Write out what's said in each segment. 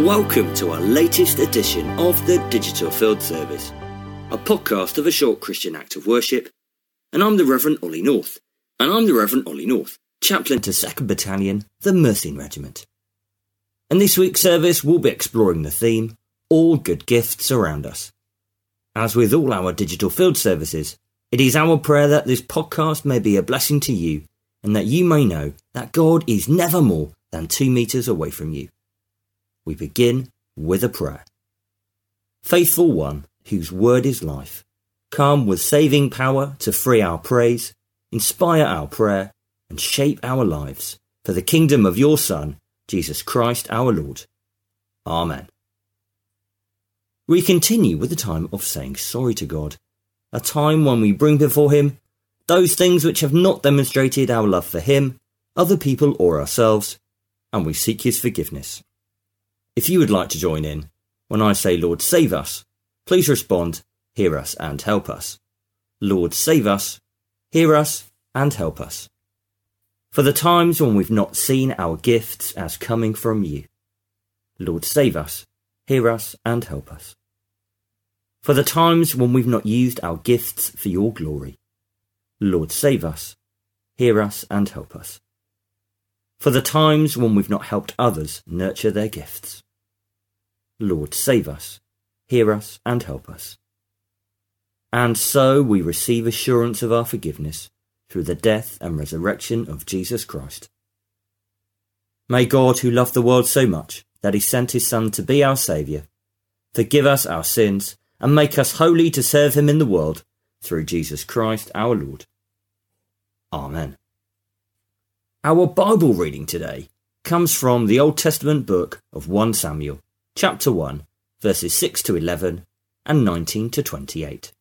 Welcome to our latest edition of the Digital Field Service, a podcast of a short Christian act of worship. And I'm the Reverend Ollie North. And I'm the Reverend Ollie North, chaplain to 2nd Battalion, the Mercian Regiment. And this week's service will be exploring the theme, All Good Gifts Around Us. As with all our digital field services, it is our prayer that this podcast may be a blessing to you and that you may know that God is never more than two metres away from you. We begin with a prayer. Faithful One, whose word is life, come with saving power to free our praise, inspire our prayer, and shape our lives for the kingdom of your Son, Jesus Christ our Lord. Amen. We continue with the time of saying sorry to God, a time when we bring before Him those things which have not demonstrated our love for Him, other people, or ourselves, and we seek His forgiveness. If you would like to join in, when I say Lord save us, please respond, hear us and help us. Lord save us, hear us and help us. For the times when we've not seen our gifts as coming from you. Lord save us, hear us and help us. For the times when we've not used our gifts for your glory. Lord save us, hear us and help us for the times when we've not helped others nurture their gifts. Lord, save us, hear us, and help us. And so we receive assurance of our forgiveness through the death and resurrection of Jesus Christ. May God, who loved the world so much that he sent his Son to be our Saviour, forgive us our sins and make us holy to serve him in the world through Jesus Christ our Lord. Amen. Our Bible reading today comes from the Old Testament book of 1 Samuel, chapter 1, verses 6 to 11 and 19 to 28.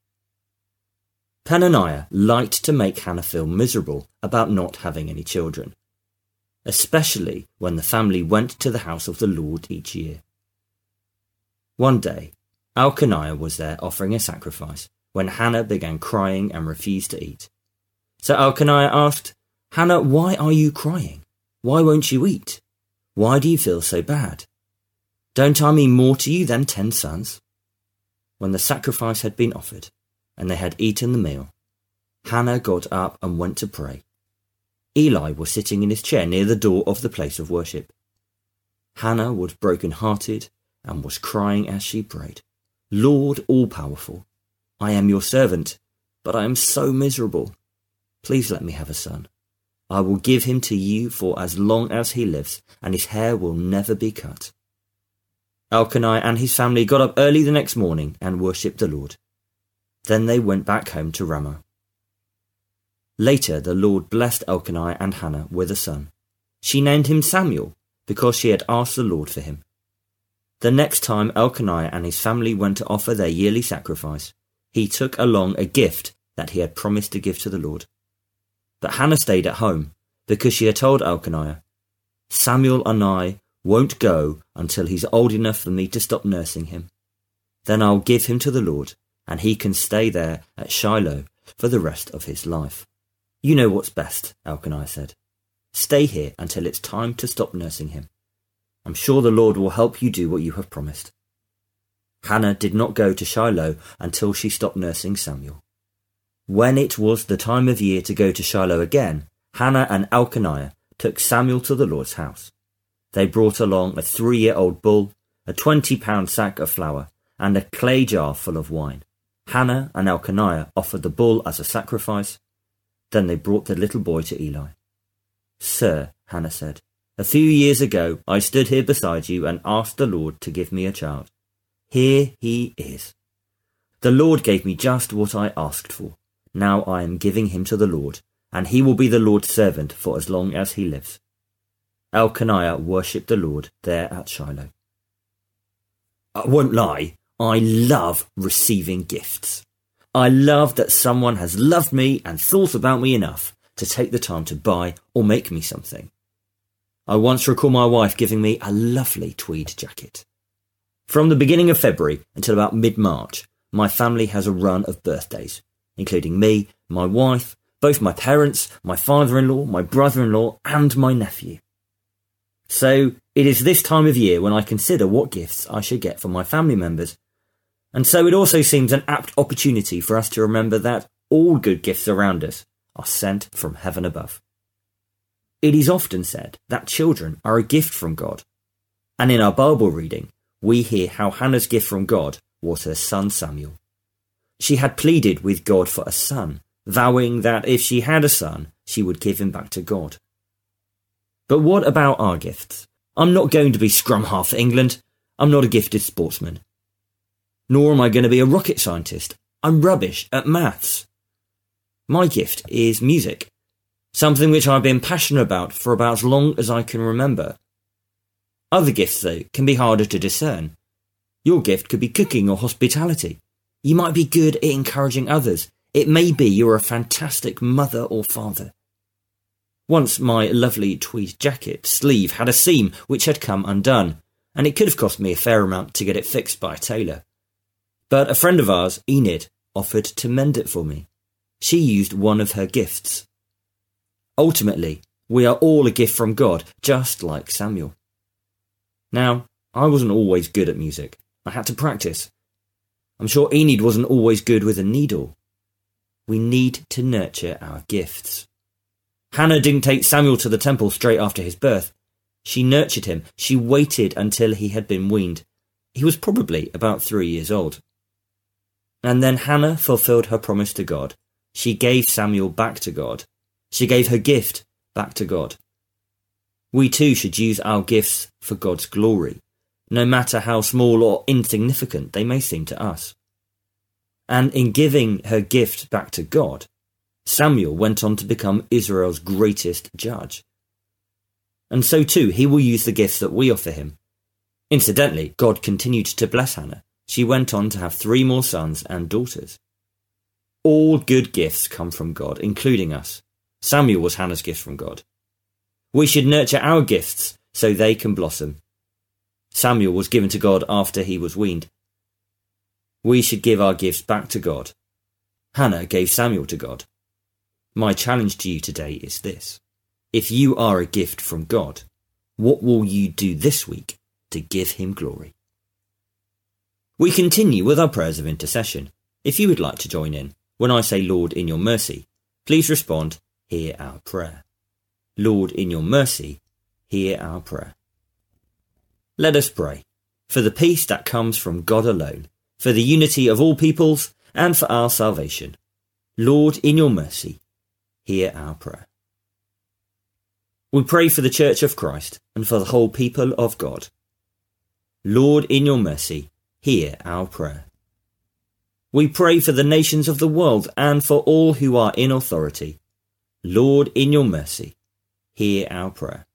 Peninnah liked to make Hannah feel miserable about not having any children, especially when the family went to the house of the Lord each year. One day, Elkanah was there offering a sacrifice when Hannah began crying and refused to eat. So Elkanah asked, Hannah, why are you crying? Why won't you eat? Why do you feel so bad? Don't I mean more to you than ten sons? When the sacrifice had been offered, and they had eaten the meal, Hannah got up and went to pray. Eli was sitting in his chair near the door of the place of worship. Hannah was broken hearted and was crying as she prayed, Lord all powerful, I am your servant, but I am so miserable. Please let me have a son. I will give him to you for as long as he lives, and his hair will never be cut. Elkanah and his family got up early the next morning and worshipped the Lord. Then they went back home to Ramah. Later, the Lord blessed Elkanah and Hannah with a son. She named him Samuel because she had asked the Lord for him. The next time Elkanah and his family went to offer their yearly sacrifice, he took along a gift that he had promised to give to the Lord. But Hannah stayed at home because she had told Elkanah, Samuel and I won't go until he's old enough for me to stop nursing him. Then I'll give him to the Lord, and he can stay there at Shiloh for the rest of his life. You know what's best, Elkanah said. Stay here until it's time to stop nursing him. I'm sure the Lord will help you do what you have promised. Hannah did not go to Shiloh until she stopped nursing Samuel. When it was the time of year to go to Shiloh again, Hannah and Elkanah took Samuel to the Lord's house. They brought along a three year old bull, a twenty pound sack of flour, and a clay jar full of wine. Hannah and Elkanah offered the bull as a sacrifice. Then they brought the little boy to Eli. Sir, Hannah said, a few years ago I stood here beside you and asked the Lord to give me a child. Here he is. The Lord gave me just what I asked for. Now I am giving him to the Lord, and he will be the Lord's servant for as long as he lives. Elkanah worshipped the Lord there at Shiloh. I won't lie, I love receiving gifts. I love that someone has loved me and thought about me enough to take the time to buy or make me something. I once recall my wife giving me a lovely tweed jacket. From the beginning of February until about mid March, my family has a run of birthdays including me, my wife, both my parents, my father in law, my brother in law, and my nephew. So it is this time of year when I consider what gifts I should get for my family members. And so it also seems an apt opportunity for us to remember that all good gifts around us are sent from heaven above. It is often said that children are a gift from God. And in our Bible reading, we hear how Hannah's gift from God was her son Samuel. She had pleaded with God for a son, vowing that if she had a son, she would give him back to God. But what about our gifts? I'm not going to be scrum half for England. I'm not a gifted sportsman. Nor am I going to be a rocket scientist. I'm rubbish at maths. My gift is music, something which I've been passionate about for about as long as I can remember. Other gifts, though, can be harder to discern. Your gift could be cooking or hospitality. You might be good at encouraging others. It may be you're a fantastic mother or father. Once my lovely tweed jacket sleeve had a seam which had come undone, and it could have cost me a fair amount to get it fixed by a tailor. But a friend of ours, Enid, offered to mend it for me. She used one of her gifts. Ultimately, we are all a gift from God, just like Samuel. Now, I wasn't always good at music. I had to practice. I'm sure Enid wasn't always good with a needle. We need to nurture our gifts. Hannah didn't take Samuel to the temple straight after his birth. She nurtured him. She waited until he had been weaned. He was probably about three years old. And then Hannah fulfilled her promise to God. She gave Samuel back to God. She gave her gift back to God. We too should use our gifts for God's glory, no matter how small or insignificant they may seem to us. And in giving her gift back to God, Samuel went on to become Israel's greatest judge. And so too, he will use the gifts that we offer him. Incidentally, God continued to bless Hannah. She went on to have three more sons and daughters. All good gifts come from God, including us. Samuel was Hannah's gift from God. We should nurture our gifts so they can blossom. Samuel was given to God after he was weaned. We should give our gifts back to God. Hannah gave Samuel to God. My challenge to you today is this. If you are a gift from God, what will you do this week to give him glory? We continue with our prayers of intercession. If you would like to join in, when I say, Lord, in your mercy, please respond, hear our prayer. Lord, in your mercy, hear our prayer. Let us pray for the peace that comes from God alone, for the unity of all peoples, and for our salvation. Lord, in your mercy, hear our prayer. We pray for the Church of Christ and for the whole people of God. Lord, in your mercy, hear our prayer. We pray for the nations of the world and for all who are in authority. Lord, in your mercy, hear our prayer.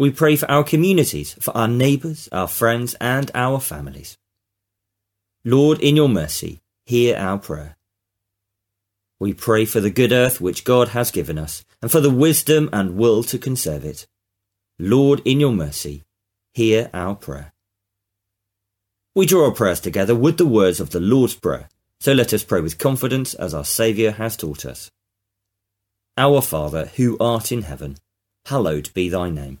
We pray for our communities, for our neighbours, our friends, and our families. Lord, in your mercy, hear our prayer. We pray for the good earth which God has given us, and for the wisdom and will to conserve it. Lord, in your mercy, hear our prayer. We draw our prayers together with the words of the Lord's Prayer, so let us pray with confidence as our Saviour has taught us. Our Father, who art in heaven, hallowed be thy name.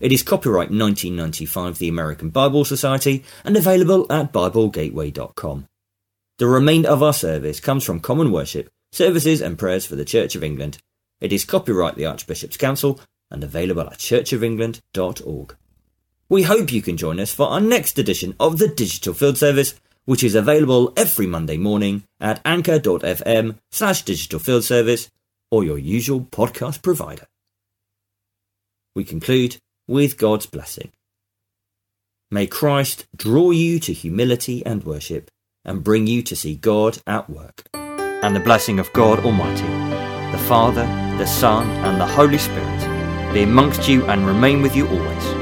It is copyright 1995 the American Bible Society and available at BibleGateway.com. The remainder of our service comes from Common Worship, Services and Prayers for the Church of England, it is copyright the Archbishop's Council and available at churchofengland.org. We hope you can join us for our next edition of the Digital Field Service, which is available every Monday morning at anchor.fm slash digital field service or your usual podcast provider. We conclude with God's blessing. May Christ draw you to humility and worship and bring you to see God at work. And the blessing of God Almighty, the Father, the Son, and the Holy Spirit be amongst you and remain with you always